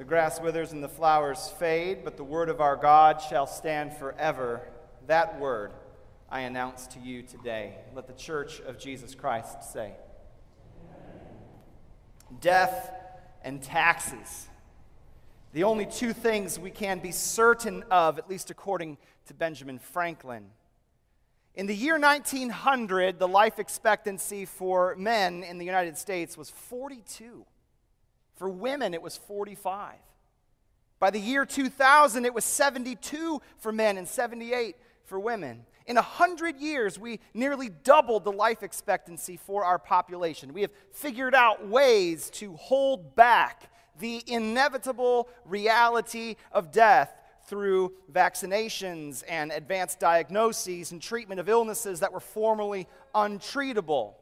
The grass withers and the flowers fade, but the word of our God shall stand forever. That word I announce to you today. Let the church of Jesus Christ say Death and taxes. The only two things we can be certain of, at least according to Benjamin Franklin. In the year 1900, the life expectancy for men in the United States was 42. For women, it was 45. By the year 2000, it was 72 for men and 78 for women. In 100 years, we nearly doubled the life expectancy for our population. We have figured out ways to hold back the inevitable reality of death through vaccinations and advanced diagnoses and treatment of illnesses that were formerly untreatable.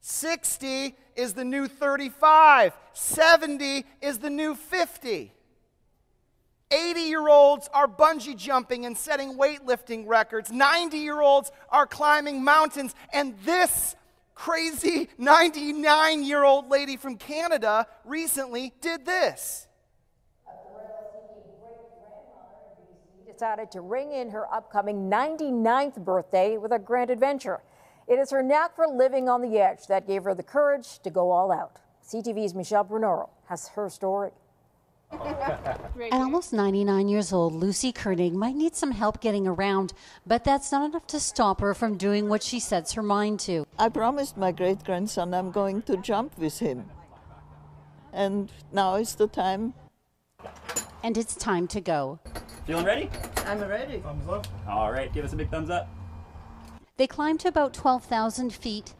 60 is the new 35. 70 is the new 50. 80 year olds are bungee jumping and setting weightlifting records. 90 year olds are climbing mountains. And this crazy 99 year old lady from Canada recently did this. Decided to ring in her upcoming 99th birthday with a grand adventure. It is her knack for living on the edge that gave her the courage to go all out. CTV's Michelle Brunoro has her story. At almost 99 years old, Lucy Koenig might need some help getting around, but that's not enough to stop her from doing what she sets her mind to. I promised my great grandson I'm going to jump with him. And now is the time. And it's time to go. Feeling ready? I'm ready. Thumbs up. All right, give us a big thumbs up. They climb to about 12,000 feet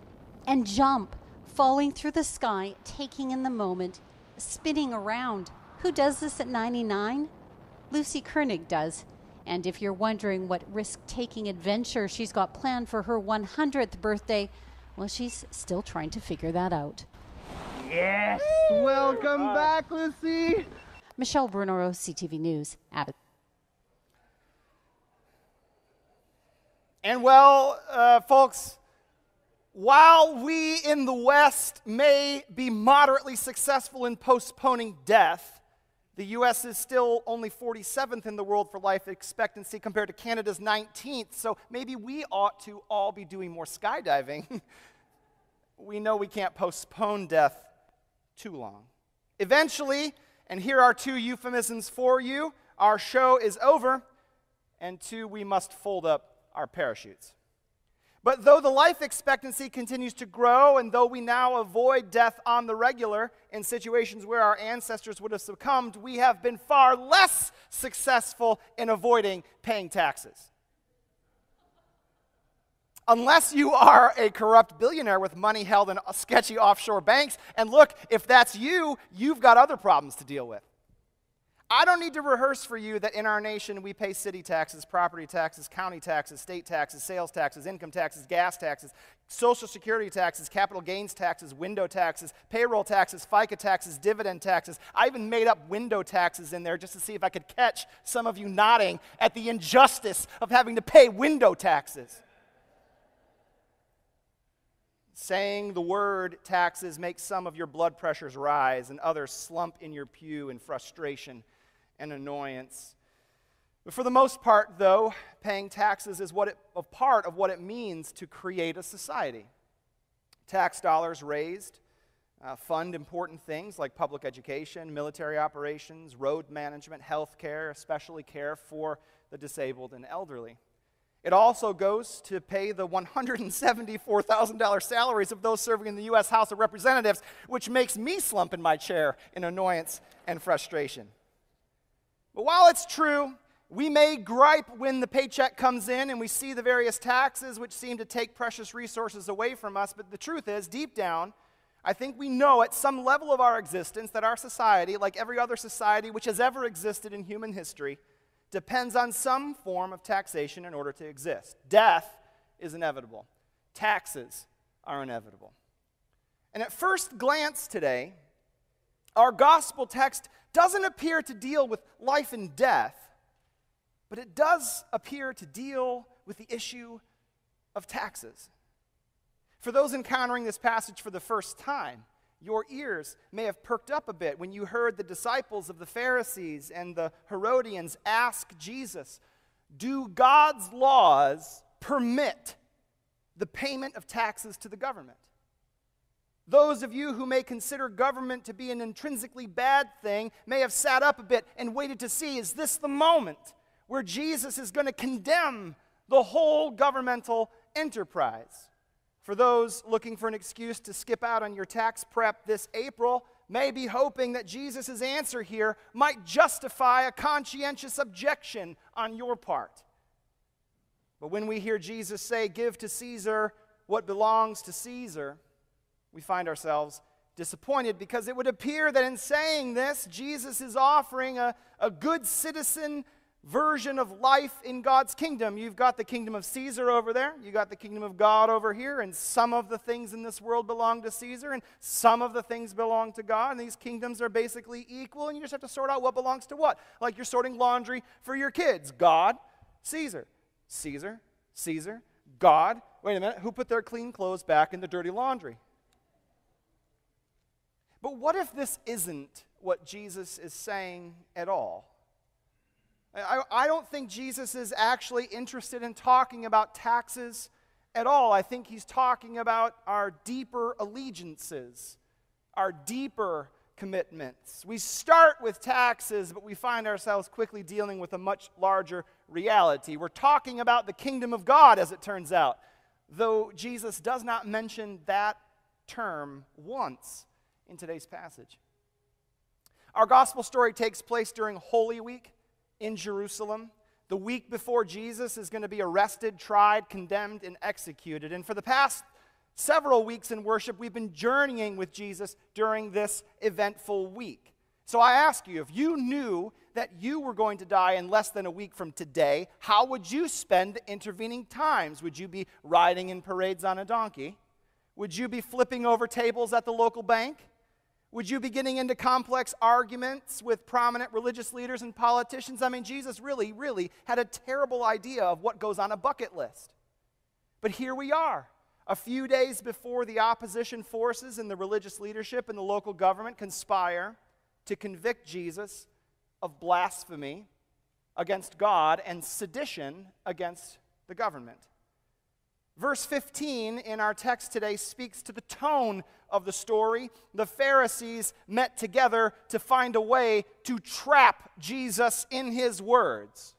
and jump, falling through the sky, taking in the moment, spinning around. Who does this at 99? Lucy Koenig does. And if you're wondering what risk taking adventure she's got planned for her 100th birthday, well, she's still trying to figure that out. Yes! Welcome back, Lucy! Michelle Brunoro, CTV News, Abbott. And well, uh, folks, while we in the West may be moderately successful in postponing death, the US is still only 47th in the world for life expectancy compared to Canada's 19th. So maybe we ought to all be doing more skydiving. we know we can't postpone death too long. Eventually, and here are two euphemisms for you our show is over, and two, we must fold up our parachutes. But though the life expectancy continues to grow, and though we now avoid death on the regular in situations where our ancestors would have succumbed, we have been far less successful in avoiding paying taxes. Unless you are a corrupt billionaire with money held in sketchy offshore banks, and look, if that's you, you've got other problems to deal with. I don't need to rehearse for you that in our nation we pay city taxes, property taxes, county taxes, state taxes, sales taxes, income taxes, gas taxes, social security taxes, capital gains taxes, window taxes, payroll taxes, FICA taxes, dividend taxes. I even made up window taxes in there just to see if I could catch some of you nodding at the injustice of having to pay window taxes. Saying the word taxes makes some of your blood pressures rise and others slump in your pew in frustration and annoyance. But for the most part, though, paying taxes is what it, a part of what it means to create a society. Tax dollars raised uh, fund important things like public education, military operations, road management, health care, especially care for the disabled and elderly. It also goes to pay the $174,000 salaries of those serving in the U.S. House of Representatives, which makes me slump in my chair in annoyance and frustration. But while it's true, we may gripe when the paycheck comes in and we see the various taxes which seem to take precious resources away from us, but the truth is, deep down, I think we know at some level of our existence that our society, like every other society which has ever existed in human history, depends on some form of taxation in order to exist. Death is inevitable, taxes are inevitable. And at first glance today, our gospel text doesn't appear to deal with life and death, but it does appear to deal with the issue of taxes. For those encountering this passage for the first time, your ears may have perked up a bit when you heard the disciples of the Pharisees and the Herodians ask Jesus, Do God's laws permit the payment of taxes to the government? Those of you who may consider government to be an intrinsically bad thing may have sat up a bit and waited to see is this the moment where Jesus is going to condemn the whole governmental enterprise? For those looking for an excuse to skip out on your tax prep this April, may be hoping that Jesus' answer here might justify a conscientious objection on your part. But when we hear Jesus say, Give to Caesar what belongs to Caesar, we find ourselves disappointed because it would appear that in saying this, Jesus is offering a, a good citizen version of life in God's kingdom. You've got the kingdom of Caesar over there, you got the kingdom of God over here, and some of the things in this world belong to Caesar, and some of the things belong to God, and these kingdoms are basically equal, and you just have to sort out what belongs to what. Like you're sorting laundry for your kids God, Caesar, Caesar, Caesar, God. Wait a minute, who put their clean clothes back in the dirty laundry? But what if this isn't what Jesus is saying at all? I, I, don't think Jesus is actually interested in talking about taxes at all. I think he's talking about our deeper allegiances, our deeper commitments. We start with taxes, but we find ourselves quickly dealing with a much larger reality. We're talking about the kingdom of God, as it turns out, though Jesus does not mention that term once in today's passage. Our gospel story takes place during Holy Week in Jerusalem. The week before Jesus is going to be arrested, tried, condemned, and executed. And for the past several weeks in worship, we've been journeying with Jesus during this eventful week. So I ask you, if you knew that you were going to die in less than a week from today, how would you spend the intervening times? Would you be riding in parades on a donkey? Would you be flipping over tables at the local bank? Would you be getting into complex arguments with prominent religious leaders and politicians? I mean, Jesus really, really had a terrible idea of what goes on a bucket list. But here we are, a few days before the opposition forces and the religious leadership and the local government conspire to convict Jesus of blasphemy against God and sedition against the government. Verse 15 in our text today speaks to the tone of the story. The Pharisees met together to find a way to trap Jesus in his words.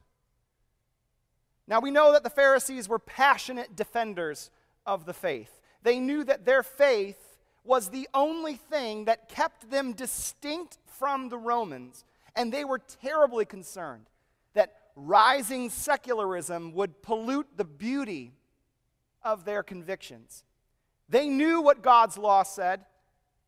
Now, we know that the Pharisees were passionate defenders of the faith. They knew that their faith was the only thing that kept them distinct from the Romans, and they were terribly concerned that rising secularism would pollute the beauty of their convictions. They knew what God's law said,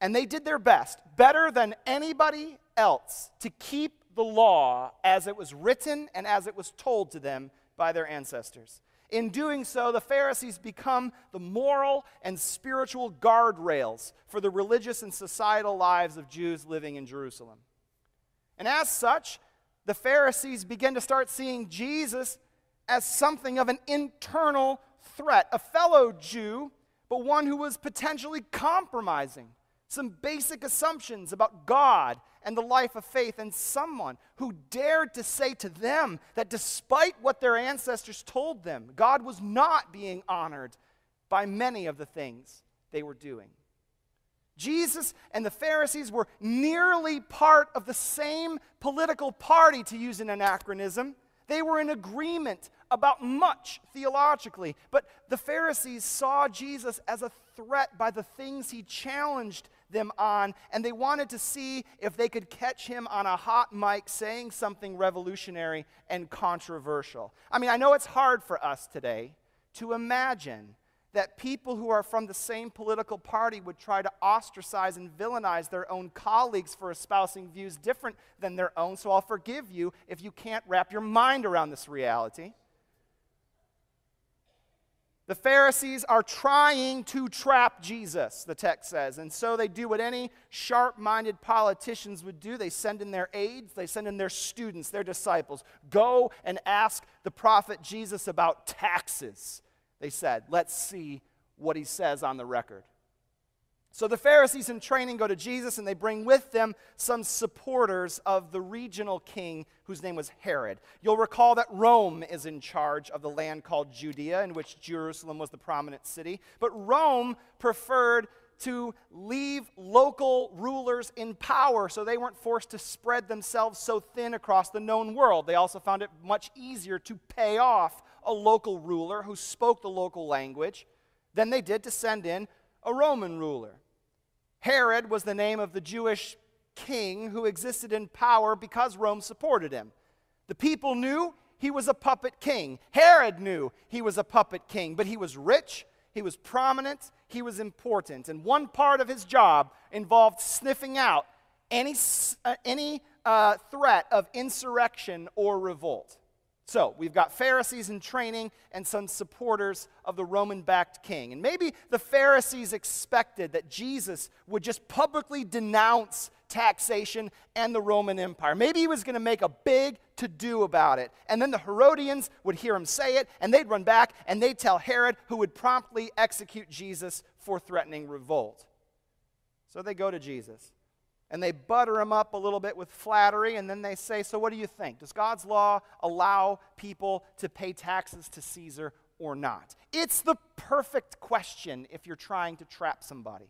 and they did their best, better than anybody else, to keep the law as it was written and as it was told to them by their ancestors. In doing so, the Pharisees become the moral and spiritual guardrails for the religious and societal lives of Jews living in Jerusalem. And as such, the Pharisees begin to start seeing Jesus as something of an internal threat, a fellow Jew, but one who was potentially compromising some basic assumptions about God and the life of faith, and someone who dared to say to them that despite what their ancestors told them, God was not being honored by many of the things they were doing. Jesus and the Pharisees were nearly part of the same political party, to use an anachronism. They were in agreement about much theologically, but the Pharisees saw Jesus as a threat by the things he challenged them on, and they wanted to see if they could catch him on a hot mic saying something revolutionary and controversial. I mean, I know it's hard for us today to imagine that people who are from the same political party would try to ostracize and villainize their own colleagues for espousing views different than their own. So I'll forgive you if you can't wrap your mind around this reality. The Pharisees are trying to trap Jesus, the text says. And so they do what any sharp minded politicians would do. They send in their aides, they send in their students, their disciples. Go and ask the prophet Jesus about taxes, they said. Let's see what he says on the record. So the Pharisees in training go to Jesus and they bring with them some supporters of the regional king whose name was Herod. You'll recall that Rome is in charge of the land called Judea, in which Jerusalem was the prominent city. But Rome preferred to leave local rulers in power so they weren't forced to spread themselves so thin across the known world. They also found it much easier to pay off a local ruler who spoke the local language than they did to send in a Roman ruler. Herod was the name of the Jewish king who existed in power because Rome supported him. The people knew he was a puppet king. Herod knew he was a puppet king, but he was rich, he was prominent, he was important. And one part of his job involved sniffing out any, uh, any uh, threat of insurrection or revolt. So we've got Pharisees in training and some supporters of the Roman backed king. And maybe the Pharisees expected that Jesus would just publicly denounce taxation and the Roman Empire. Maybe he was going to make a big to do about it. And then the Herodians would hear him say it, and they'd run back and they'd tell Herod, who would promptly execute Jesus for threatening revolt. So they go to Jesus and they butter him up a little bit with flattery, and then they say, So, what do you think? Does God's law allow people to pay taxes to Caesar or not? It's the perfect question if you're trying to trap somebody.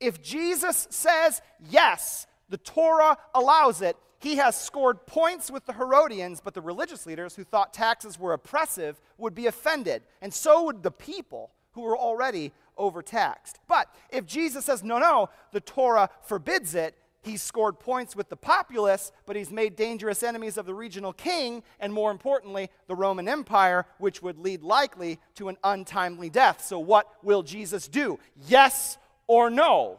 If Jesus says, Yes, the Torah allows it, he has scored points with the Herodians, but the religious leaders who thought taxes were oppressive would be offended, and so would the people who were already overtaxed. But if Jesus says, no, no, the Torah forbids it, he's scored points with the populace, but he's made dangerous enemies of the regional king, and more importantly, the Roman Empire, which would lead likely to an untimely death. So, what will Jesus do? Yes or no?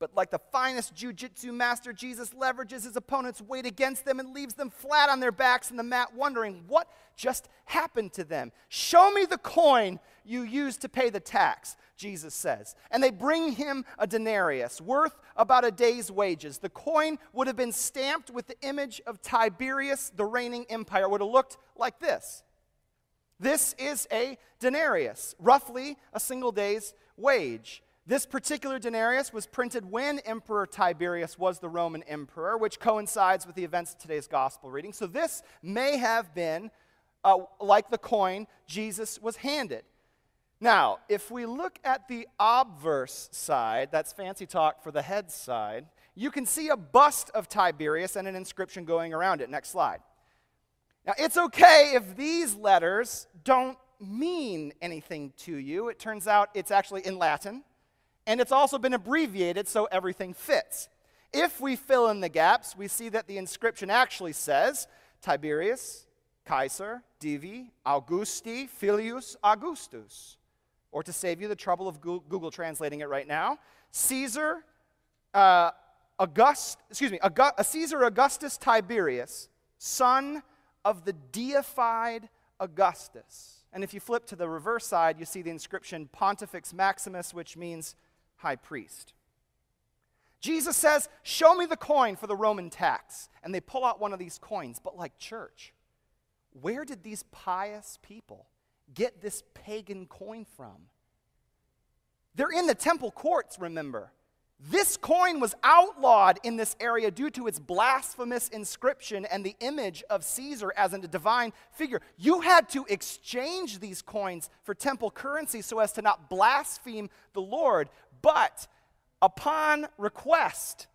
But like the finest jujitsu master, Jesus leverages his opponent's weight against them and leaves them flat on their backs in the mat, wondering what just happened to them. Show me the coin you used to pay the tax, Jesus says. And they bring him a denarius, worth about a day's wages. The coin would have been stamped with the image of Tiberius, the reigning empire. It would have looked like this. This is a denarius, roughly a single day's wage. This particular denarius was printed when Emperor Tiberius was the Roman emperor, which coincides with the events of today's gospel reading. So this may have been uh, like the coin Jesus was handed. Now, if we look at the obverse side, that's fancy talk for the head side, you can see a bust of Tiberius and an inscription going around it. Next slide. Now, it's okay if these letters don't mean anything to you. It turns out it's actually in Latin and it's also been abbreviated so everything fits. If we fill in the gaps, we see that the inscription actually says Tiberius, Kaiser, Divi, Augusti, Filius Augustus. Or to save you the trouble of Google translating it right now, Caesar, uh, August, excuse me, August, uh, Caesar Augustus Tiberius, son of the deified Augustus. And if you flip to the reverse side, you see the inscription Pontifex Maximus, which means high priest. Jesus says, Show me the coin for the Roman tax. And they pull out one of these coins. But, like church, where did these pious people get this pagan coin from? They're in the temple courts, remember. This coin was outlawed in this area due to its blasphemous inscription and the image of Caesar as a divine figure. You had to exchange these coins for temple currency so as to not blaspheme the Lord. But upon request,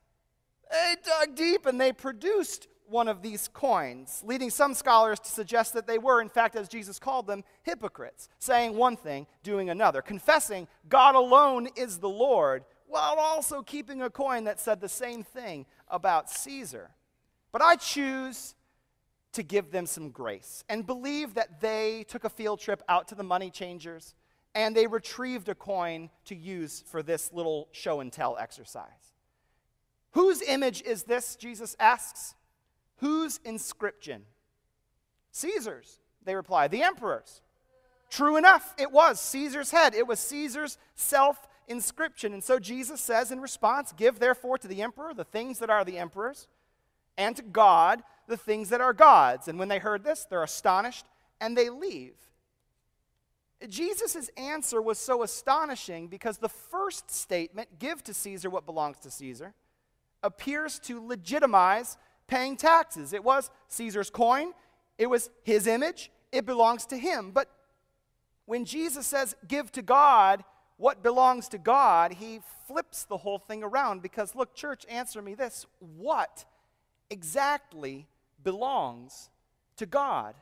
they dug deep and they produced one of these coins, leading some scholars to suggest that they were, in fact, as Jesus called them, hypocrites, saying one thing, doing another, confessing God alone is the Lord, while also keeping a coin that said the same thing about Caesar. But I choose to give them some grace and believe that they took a field trip out to the money changers and they retrieved a coin to use for this little show and tell exercise. Whose image is this? Jesus asks. Whose inscription? Caesar's, they reply. The emperor's. True enough, it was Caesar's head. It was Caesar's self inscription. And so Jesus says in response Give therefore to the emperor the things that are the emperor's, and to God the things that are God's. And when they heard this, they're astonished and they leave. Jesus' answer was so astonishing because the first statement, give to Caesar what belongs to Caesar, appears to legitimize paying taxes. It was Caesar's coin, it was his image, it belongs to him. But when Jesus says, give to God what belongs to God, he flips the whole thing around because, look, church, answer me this what exactly belongs to God?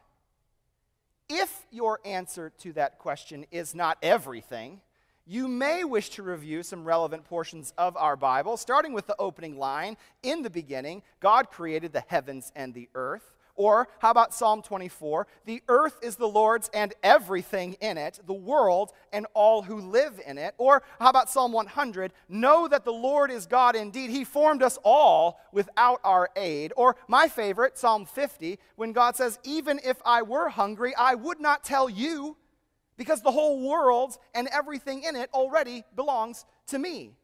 If your answer to that question is not everything, you may wish to review some relevant portions of our Bible, starting with the opening line In the beginning, God created the heavens and the earth. Or how about Psalm 24? The earth is the Lord's and everything in it, the world and all who live in it. Or how about Psalm 100? Know that the Lord is God indeed. He formed us all without our aid. Or my favorite, Psalm 50, when God says, Even if I were hungry, I would not tell you because the whole world and everything in it already belongs to me.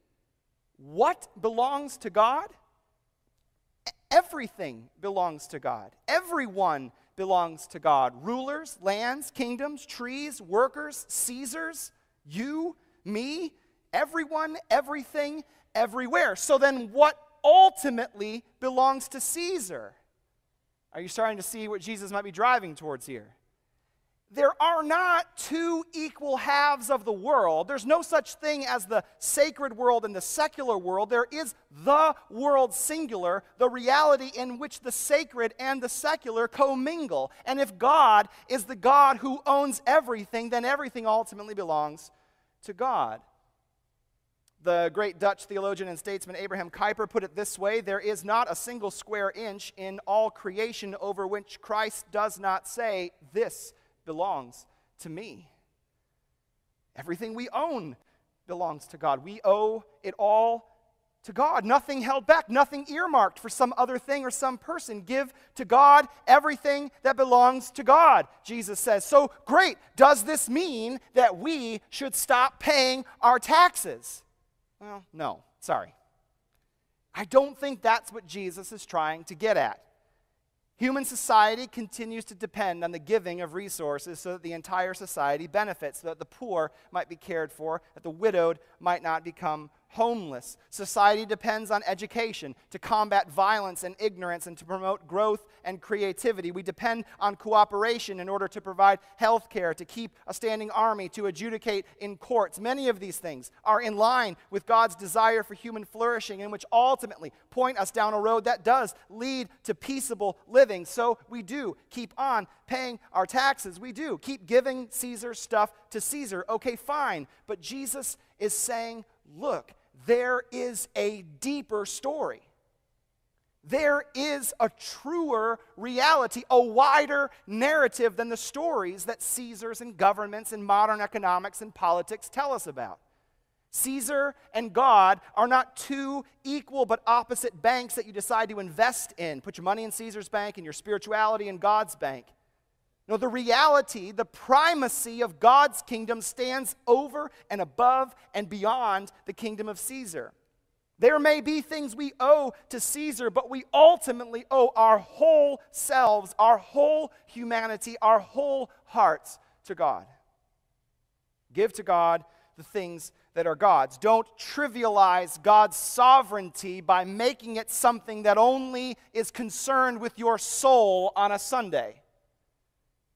What belongs to God? Everything belongs to God. Everyone belongs to God. Rulers, lands, kingdoms, trees, workers, Caesars, you, me, everyone, everything, everywhere. So then, what ultimately belongs to Caesar? Are you starting to see what Jesus might be driving towards here? There are not two equal halves of the world. There's no such thing as the sacred world and the secular world. There is the world singular, the reality in which the sacred and the secular commingle. And if God is the God who owns everything, then everything ultimately belongs to God. The great Dutch theologian and statesman Abraham Kuyper put it this way There is not a single square inch in all creation over which Christ does not say, This belongs to me. Everything we own belongs to God. We owe it all to God. Nothing held back, nothing earmarked for some other thing or some person. Give to God everything that belongs to God, Jesus says. So, great. Does this mean that we should stop paying our taxes? Well, no. Sorry. I don't think that's what Jesus is trying to get at. Human society continues to depend on the giving of resources so that the entire society benefits, so that the poor might be cared for, that the widowed might not become homeless. Society depends on education to combat violence and ignorance and to promote growth and creativity. We depend on cooperation in order to provide health care, to keep a standing army, to adjudicate in courts. Many of these things are in line with God's desire for human flourishing and which ultimately point us down a road that does lead to peaceable living. So we do keep on paying our taxes. We do keep giving Caesar stuff to Caesar. Okay, fine. But Jesus is saying, look, there is a deeper story. There is a truer reality, a wider narrative than the stories that Caesars and governments and modern economics and politics tell us about. Caesar and God are not two equal but opposite banks that you decide to invest in. Put your money in Caesar's bank and your spirituality in God's bank. No, the reality, the primacy of God's kingdom stands over and above and beyond the kingdom of Caesar. There may be things we owe to Caesar, but we ultimately owe our whole selves, our whole humanity, our whole hearts to God. Give to God the things that are God's. Don't trivialize God's sovereignty by making it something that only is concerned with your soul on a Sunday.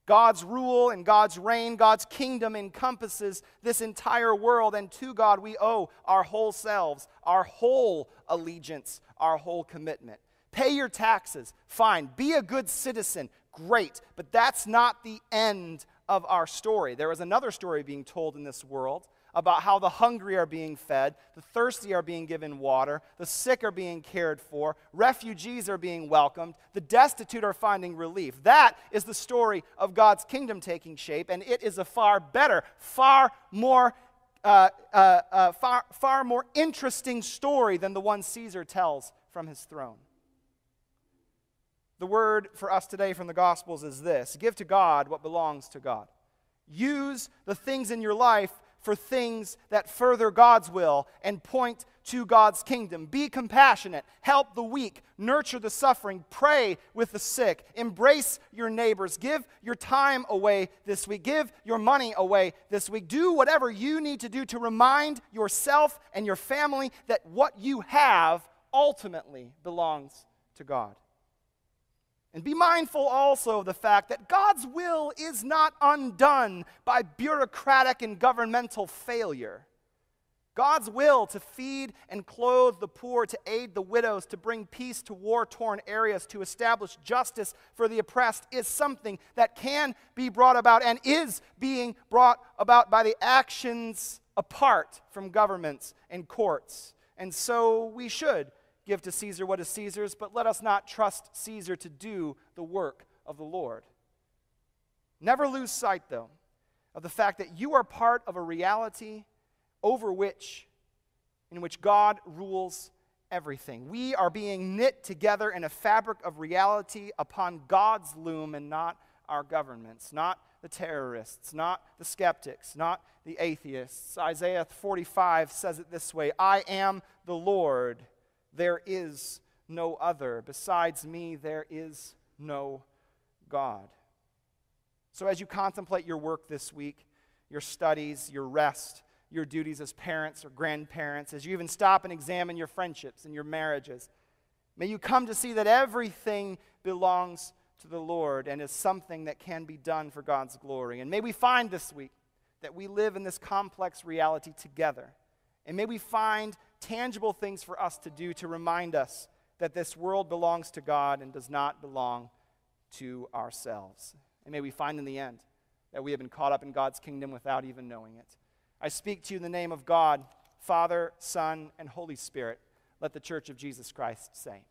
God's rule and God's reign, God's kingdom encompasses this entire world, and to God we owe our whole selves, our whole allegiance, our whole commitment. Pay your taxes, fine. Be a good citizen, great. But that's not the end of our story. There is another story being told in this world about how the hungry are being fed, the thirsty are being given water, the sick are being cared for, refugees are being welcomed, the destitute are finding relief. That is the story of God's kingdom taking shape, and it is a far better, far more. Uh, uh, uh, far, far more interesting story than the one Caesar tells from his throne. The word for us today from the Gospels is this Give to God what belongs to God. Use the things in your life for things that further God's will and point to God's kingdom. Be compassionate, help the weak, nurture the suffering, pray with the sick, embrace your neighbors, give your time away this week, give your money away this week. Do whatever you need to do to remind yourself and your family that what you have ultimately belongs to God. And be mindful also of the fact that God's will is not undone by bureaucratic and governmental failure. God's will to feed and clothe the poor, to aid the widows, to bring peace to war torn areas, to establish justice for the oppressed is something that can be brought about and is being brought about by the actions apart from governments and courts. And so we should give to Caesar what is Caesar's, but let us not trust Caesar to do the work of the Lord. Never lose sight, though, of the fact that you are part of a reality over which, in which God rules everything. We are being knit together in a fabric of reality upon God's loom and not our governments, not the terrorists, not the skeptics, not the atheists. Isaiah 45 says it this way I am the Lord, there is no other. Besides me, there is no God. So, as you contemplate your work this week, your studies, your rest, your duties as parents or grandparents, as you even stop and examine your friendships and your marriages. May you come to see that everything belongs to the Lord and is something that can be done for God's glory. And may we find this week that we live in this complex reality together. And may we find tangible things for us to do to remind us that this world belongs to God and does not belong to ourselves. And may we find in the end that we have been caught up in God's kingdom without even knowing it. I speak to you in the name of God, Father, Son, and Holy Spirit. Let the church of Jesus Christ say,